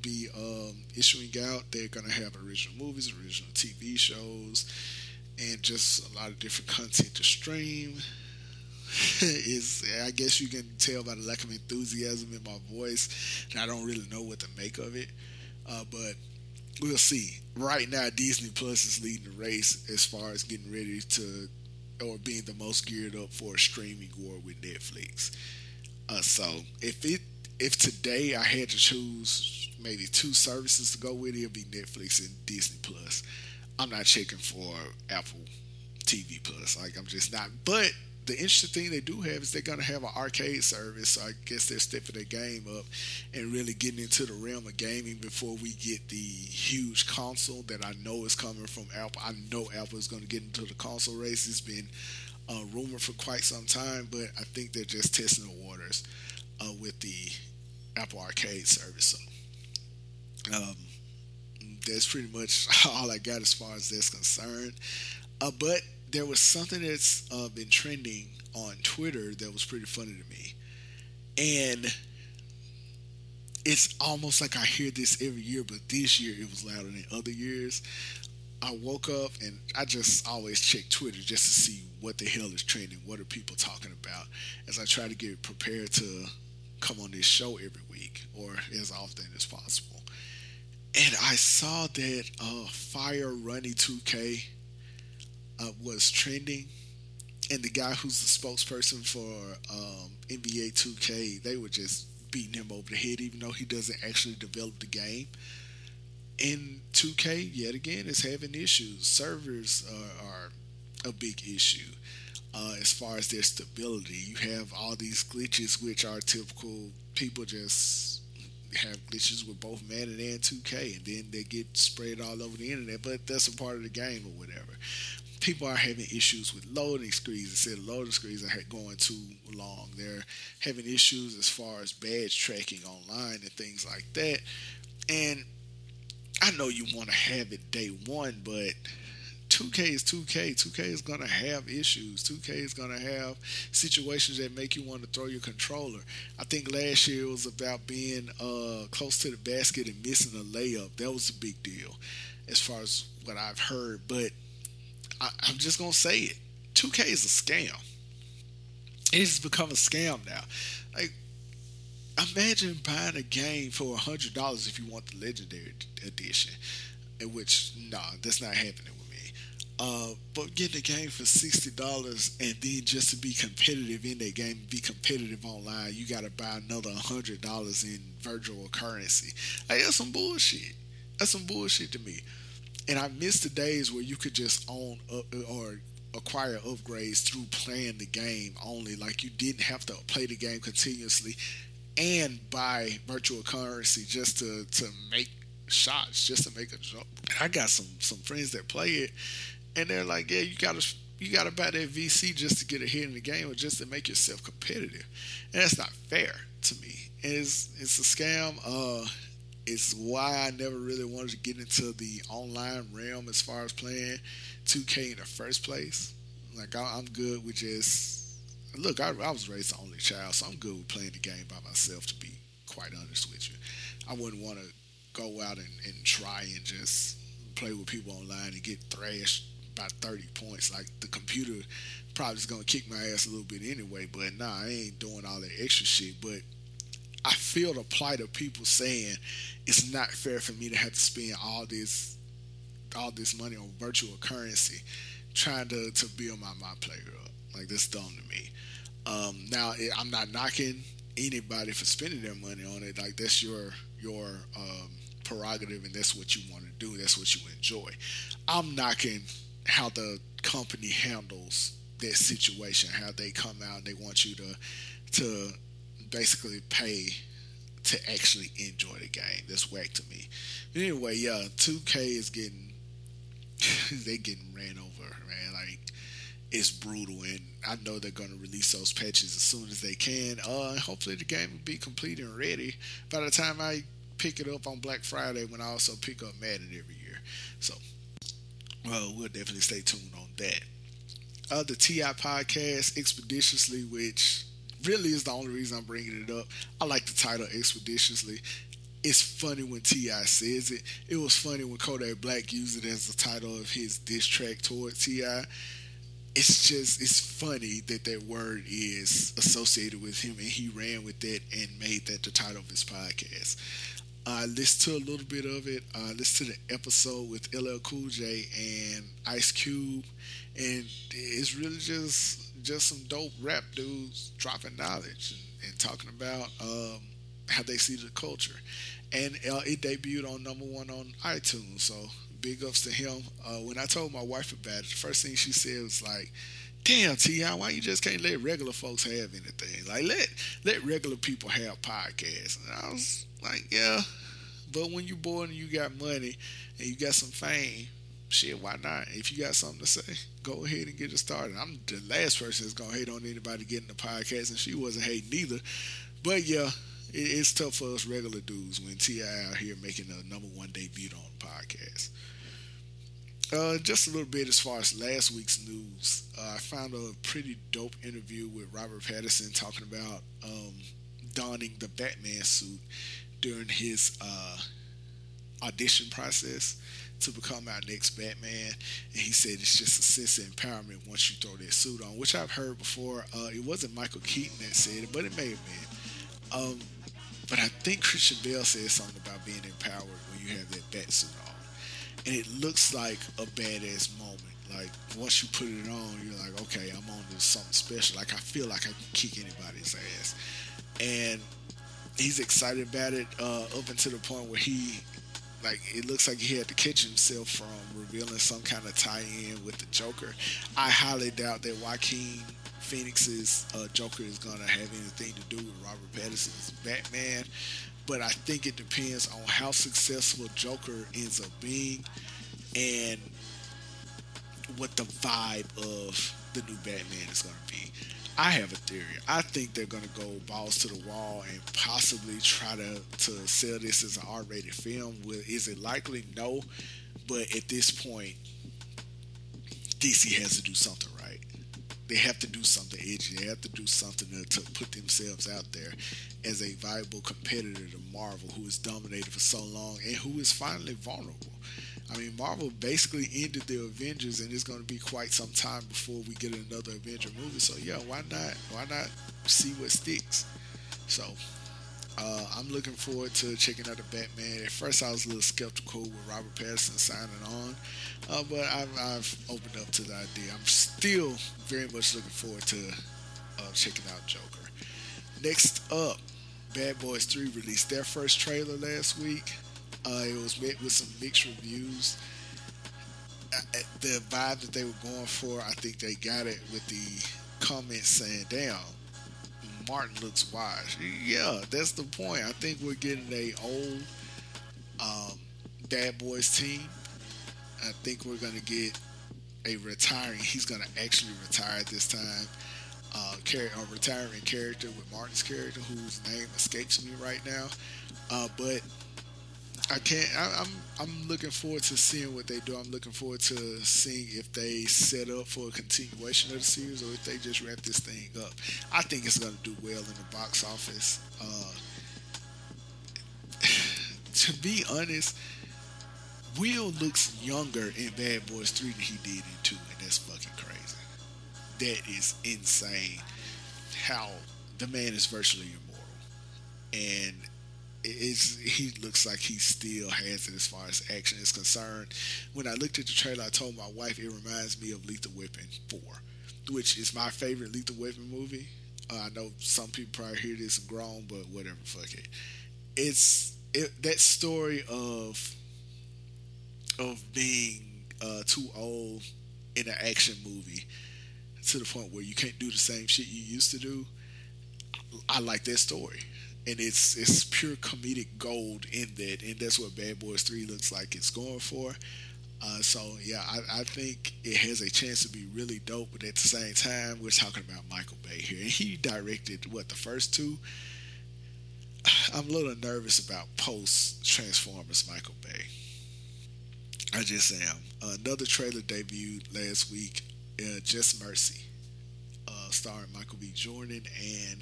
be um, issuing out. They're going to have original movies, original TV shows, and just a lot of different content to stream. is I guess you can tell by the lack of enthusiasm in my voice and I don't really know what to make of it. Uh, but we'll see. Right now, Disney Plus is leading the race as far as getting ready to or being the most geared up for a streaming war with Netflix. Uh, so if it if today I had to choose maybe two services to go with, it'd be Netflix and Disney Plus. I'm not checking for Apple TV Plus. Like I'm just not. But the interesting thing they do have is they're going to have an arcade service. So I guess they're stepping their game up and really getting into the realm of gaming before we get the huge console that I know is coming from Apple. I know Apple is going to get into the console race. It's been uh, rumored for quite some time, but I think they're just testing the waters uh, with the Apple Arcade service. So, um, that's pretty much all I got as far as that's concerned. Uh, but there was something that's uh, been trending on Twitter that was pretty funny to me, and it's almost like I hear this every year, but this year it was louder than other years. I woke up and I just always check Twitter just to see what the hell is trending, what are people talking about, as I try to get prepared to come on this show every week or as often as possible. And I saw that uh, Fire Ronnie 2K uh, was trending, and the guy who's the spokesperson for um, NBA 2K, they were just beating him over the head, even though he doesn't actually develop the game. And 2K, yet again, is having issues. Servers are, are a big issue. Uh, as far as their stability, you have all these glitches, which are typical. People just have glitches with both Madden and 2K, and then they get spread all over the internet. But that's a part of the game or whatever people are having issues with loading screens. Instead of loading screens are going too long. They're having issues as far as badge tracking online and things like that. And I know you want to have it day one, but 2K is 2K. 2K is going to have issues. 2K is going to have situations that make you want to throw your controller. I think last year it was about being uh, close to the basket and missing a layup. That was a big deal as far as what I've heard. But I, am just gonna say it. 2K is a scam. It has become a scam now. Like, imagine buying a game for hundred dollars if you want the legendary edition. In which, nah, that's not happening with me. Uh, but getting a game for sixty dollars and then just to be competitive in that game, be competitive online, you got to buy another hundred dollars in virtual currency. Like that's some bullshit. That's some bullshit to me and I miss the days where you could just own or acquire upgrades through playing the game only. Like you didn't have to play the game continuously and buy virtual currency just to to make shots, just to make a jump. I got some some friends that play it, and they're like, yeah, you gotta you gotta buy that VC just to get ahead in the game or just to make yourself competitive, and that's not fair to me. It's it's a scam. Uh, it's why I never really wanted to get into the online realm as far as playing 2K in the first place. Like I, am good with just look. I, I was raised the only child, so I'm good with playing the game by myself. To be quite honest with you, I wouldn't want to go out and, and try and just play with people online and get thrashed by 30 points. Like the computer probably is gonna kick my ass a little bit anyway. But nah, I ain't doing all that extra shit. But I feel the plight of people saying it's not fair for me to have to spend all this all this money on virtual currency trying to, to build my, my player up. Like that's dumb to me. Um, now I'm not knocking anybody for spending their money on it. Like that's your your um, prerogative and that's what you want to do. That's what you enjoy. I'm knocking how the company handles that situation, how they come out and they want you to to basically pay to actually enjoy the game. That's whack to me. But anyway, yeah, 2K is getting they getting ran over, man. Like it's brutal, and I know they're gonna release those patches as soon as they can. Uh, hopefully the game will be complete and ready by the time I pick it up on Black Friday, when I also pick up Madden every year. So, well, we'll definitely stay tuned on that. Uh, the TI podcast expeditiously, which really is the only reason I'm bringing it up. I like the title Expeditiously. It's funny when T.I. says it. It was funny when Kodak Black used it as the title of his diss track toward T.I. It's just, it's funny that that word is associated with him and he ran with that and made that the title of his podcast. I uh, listened to a little bit of it. I uh, listened to the episode with LL Cool J and Ice Cube, and it's really just just some dope rap dudes dropping knowledge and, and talking about um, how they see the culture. And uh, it debuted on number one on iTunes, so big ups to him. Uh, when I told my wife about it, the first thing she said was like, "Damn, Ti, why you just can't let regular folks have anything? Like let let regular people have podcasts." And I was like, "Yeah." But when you're born and you got money and you got some fame, shit, why not? If you got something to say, go ahead and get it started. I'm the last person that's gonna hate on anybody getting the podcast, and she wasn't hating either. But yeah, it's tough for us regular dudes when Ti out here making a number one debut on the podcast. Uh, just a little bit as far as last week's news. Uh, I found a pretty dope interview with Robert Pattinson talking about um, donning the Batman suit during his uh, audition process to become our next Batman. And he said it's just a sense of empowerment once you throw that suit on, which I've heard before. Uh, it wasn't Michael Keaton that said it, but it may have been. Um, but I think Christian Bale said something about being empowered when you have that bat suit on. And it looks like a badass moment. Like once you put it on, you're like, okay, I'm on to something special. Like I feel like I can kick anybody's ass. And he's excited about it uh, up until the point where he like it looks like he had to catch himself from revealing some kind of tie-in with the Joker. I highly doubt that Joaquin Phoenix's uh, Joker is gonna have anything to do with Robert Pattinson's Batman, but I think it depends on how successful Joker ends up being and what the vibe of the new Batman is gonna be. I have a theory. I think they're going to go balls to the wall and possibly try to, to sell this as an R rated film. Is it likely? No. But at this point, DC has to do something right. They have to do something edgy. They have to do something to, to put themselves out there as a viable competitor to Marvel, who has dominated for so long and who is finally vulnerable. I mean, Marvel basically ended the Avengers, and it's going to be quite some time before we get another Avenger movie. So yeah, why not? Why not see what sticks? So uh, I'm looking forward to checking out the Batman. At first, I was a little skeptical with Robert Pattinson signing on, uh, but I've, I've, opened up to the idea. I'm still very much looking forward to uh, checking out Joker. Next up, Bad Boys 3 released their first trailer last week. Uh, it was met with some mixed reviews. The vibe that they were going for, I think they got it with the comments saying, "Damn, Martin looks wise." Yeah, that's the point. I think we're getting a old um, Bad Boys team. I think we're gonna get a retiring. He's gonna actually retire this time. Uh, a retiring character with Martin's character, whose name escapes me right now. Uh, but I can't. I, am I'm, I'm looking forward to seeing what they do. I'm looking forward to seeing if they set up for a continuation of the series or if they just wrap this thing up. I think it's going to do well in the box office. Uh, to be honest, Will looks younger in Bad Boys 3 than he did in 2, and that's fucking crazy. That is insane. How the man is virtually immortal. And he looks like he still has it as far as action is concerned. When I looked at the trailer, I told my wife it reminds me of Lethal Weapon 4, which is my favorite Lethal Weapon movie. Uh, I know some people probably hear this and groan, but whatever, fuck it. It's it, that story of of being uh, too old in an action movie to the point where you can't do the same shit you used to do. I like that story and it's it's pure comedic gold in that, and that's what Bad Boys Three looks like it's going for. Uh, so yeah, I, I, think it has a chance to be really dope. But at the same time, we're talking about Michael Bay here, and he directed what the first two. I'm a little nervous about post Transformers Michael Bay. I just am. Another trailer debuted last week, uh, Just Mercy, uh, starring Michael B. Jordan and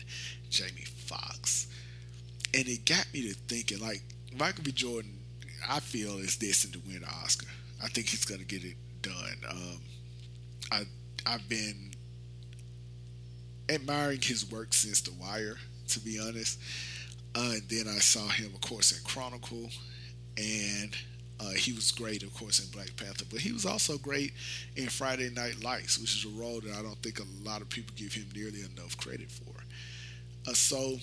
Jamie Foxx and it got me to thinking like Michael B. Jordan, I feel is destined to win an Oscar. I think he's going to get it done. Um, I I've been admiring his work since The Wire, to be honest. Uh, and then I saw him, of course, in Chronicle, and uh, he was great, of course, in Black Panther. But he was also great in Friday Night Lights, which is a role that I don't think a lot of people give him nearly enough credit for. Uh, so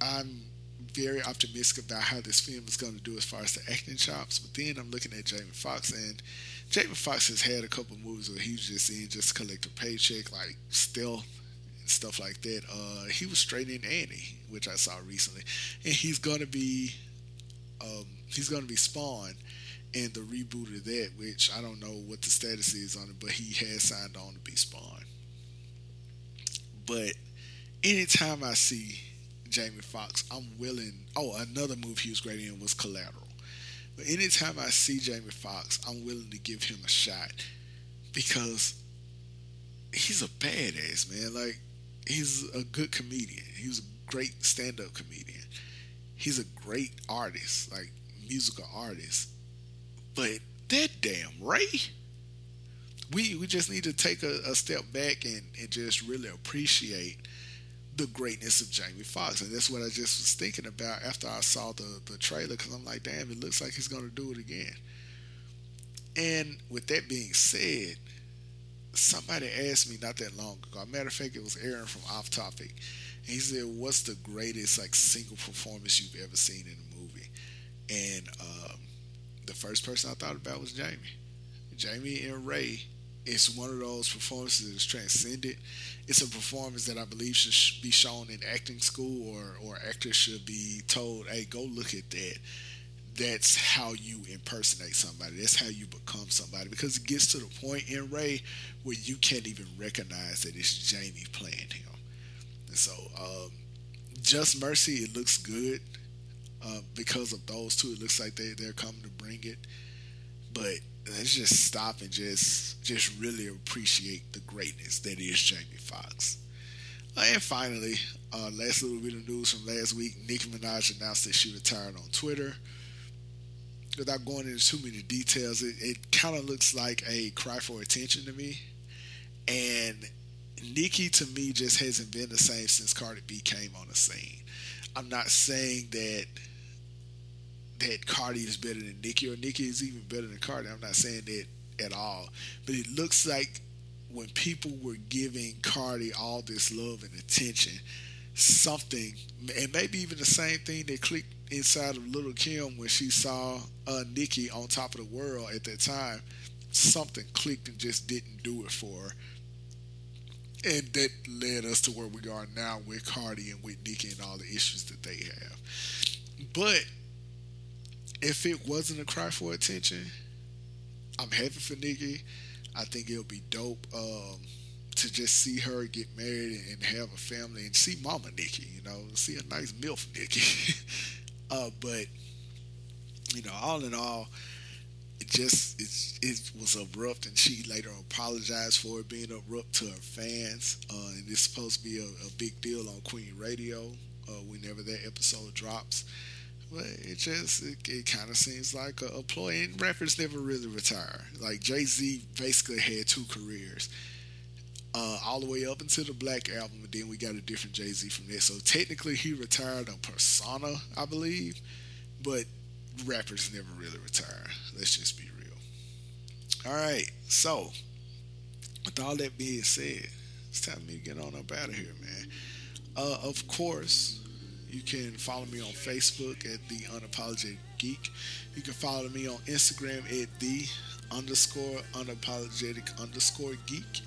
I'm very optimistic about how this film is going to do as far as the acting chops. But then I'm looking at Jamie Foxx, and Jamie Foxx has had a couple movies where he just in just to collect a paycheck, like Stealth and stuff like that. Uh, he was straight in Annie, which I saw recently, and he's going to be um, he's going to be Spawn in the reboot of that, which I don't know what the status is on it, but he has signed on to be Spawn. But anytime I see Jamie Foxx, I'm willing. Oh, another move he was great in was Collateral. But anytime I see Jamie Foxx, I'm willing to give him a shot because he's a badass man. Like he's a good comedian. He's a great stand-up comedian. He's a great artist, like musical artist. But that damn Ray, we we just need to take a, a step back and, and just really appreciate the greatness of Jamie Foxx, and that's what I just was thinking about after I saw the the trailer. Because I'm like, damn, it looks like he's gonna do it again. And with that being said, somebody asked me not that long ago. matter of fact, it was Aaron from Off Topic, and he said, "What's the greatest like single performance you've ever seen in a movie?" And um, the first person I thought about was Jamie. Jamie and Ray it's one of those performances that's transcended. It's a performance that I believe should be shown in acting school, or or actors should be told, "Hey, go look at that." That's how you impersonate somebody. That's how you become somebody. Because it gets to the point in Ray where you can't even recognize that it's Jamie playing him. And so, um, Just Mercy, it looks good uh, because of those two. It looks like they they're coming to bring it, but let's just stop and just just really appreciate the greatness that is Jamie Foxx. And finally, uh, last little bit of news from last week: Nicki Minaj announced that she retired on Twitter. Without going into too many details, it, it kind of looks like a cry for attention to me. And Nicki, to me, just hasn't been the same since Cardi B came on the scene. I'm not saying that that Cardi is better than Nicki or Nicki is even better than Cardi. I'm not saying that at all. But it looks like when people were giving Cardi all this love and attention, something, and maybe even the same thing that clicked inside of Lil' Kim when she saw uh, Nicki on top of the world at that time, something clicked and just didn't do it for her. And that led us to where we are now with Cardi and with Nicki and all the issues that they have. But if it wasn't a cry for attention, I'm happy for Nicki. I think it'll be dope um, to just see her get married and have a family and see Mama Nicki, you know, see a nice MILF Nicki. uh, but, you know, all in all, it just it, it was abrupt and she later apologized for it being abrupt to her fans. Uh, and it's supposed to be a, a big deal on Queen Radio uh, whenever that episode drops. But it just it, it kind of seems like a, a ploy. And rappers never really retire. Like Jay Z basically had two careers, uh, all the way up until the Black album, and then we got a different Jay Z from there. So technically, he retired on Persona, I believe, but rappers never really retire. Let's just be real. All right, so with all that being said, it's time for me to get on up out of here, man. Uh, of course, you can follow me on Facebook at the Unapologetic Geek. You can follow me on Instagram at the underscore unapologetic underscore geek.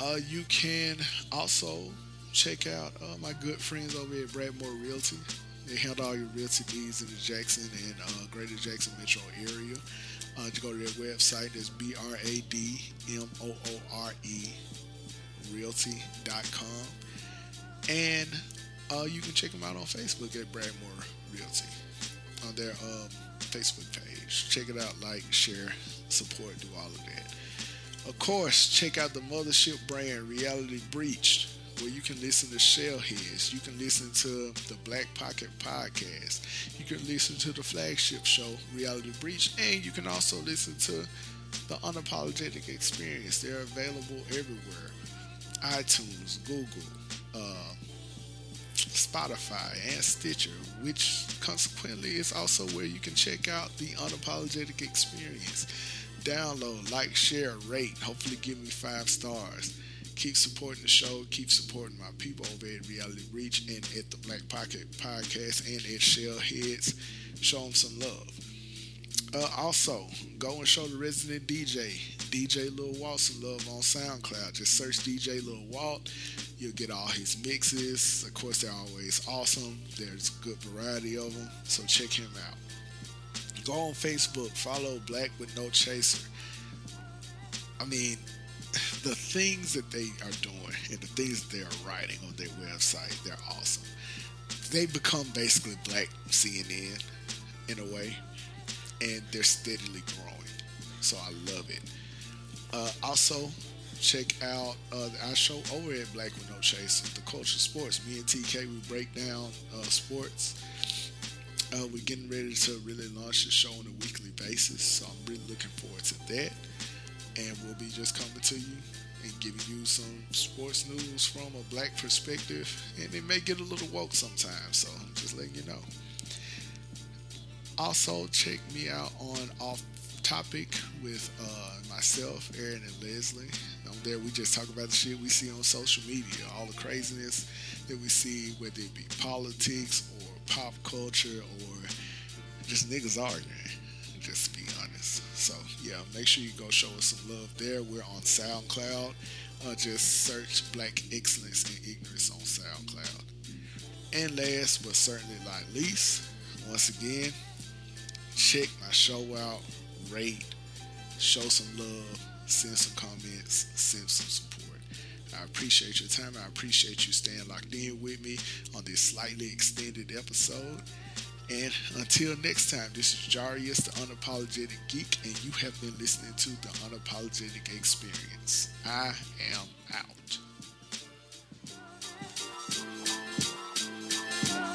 Uh, you can also check out uh, my good friends over at Bradmoore Realty. They handle all your realty needs in the Jackson and uh, Greater Jackson metro area. Uh, you go to their website. That's B R A D M O O R E realty.com. And uh, you can check them out on Facebook at Bradmoore Realty on their um, Facebook page. Check it out, like, share, support, do all of that. Of course, check out the mothership brand Reality Breached, where you can listen to Shellheads. You can listen to the Black Pocket podcast. You can listen to the flagship show Reality Breach, and you can also listen to the Unapologetic Experience. They're available everywhere: iTunes, Google. Uh, Spotify, and Stitcher, which consequently is also where you can check out the unapologetic experience. Download, like, share, rate, hopefully give me five stars. Keep supporting the show, keep supporting my people over at Reality Breached and at the Black Pocket Podcast and at Shellheads. Show them some love. Uh, also, go and show the resident DJ, DJ Lil Walt, some love on SoundCloud. Just search DJ Lil Walt. You'll get all his mixes. Of course, they're always awesome. There's a good variety of them, so check him out. Go on Facebook, follow Black with No Chaser. I mean, the things that they are doing and the things that they are writing on their website, they're awesome. they become basically black CNN in a way, and they're steadily growing. So I love it. Uh, also, check out uh, our show over at Black with No Chaser, the culture sports. Me and TK we break down uh, sports. Uh, we're getting ready to really launch the show on a weekly basis, so I'm really looking forward to that. And we'll be just coming to you and giving you some sports news from a black perspective, and it may get a little woke sometimes. So I'm just letting you know. Also, check me out on Off Topic with uh, myself, Aaron, and Leslie. On there, we just talk about the shit we see on social media, all the craziness that we see, whether it be politics or pop culture or just niggas arguing. Just be honest. So yeah, make sure you go show us some love there. We're on SoundCloud. Uh, just search Black Excellence and Ignorance on SoundCloud. And last but certainly not least, once again, check my show out, rate, show some love, send some comments, send some support. I appreciate your time. I appreciate you staying locked in with me on this slightly extended episode. And until next time, this is Jarius, the Unapologetic Geek, and you have been listening to The Unapologetic Experience. I am out. Oh,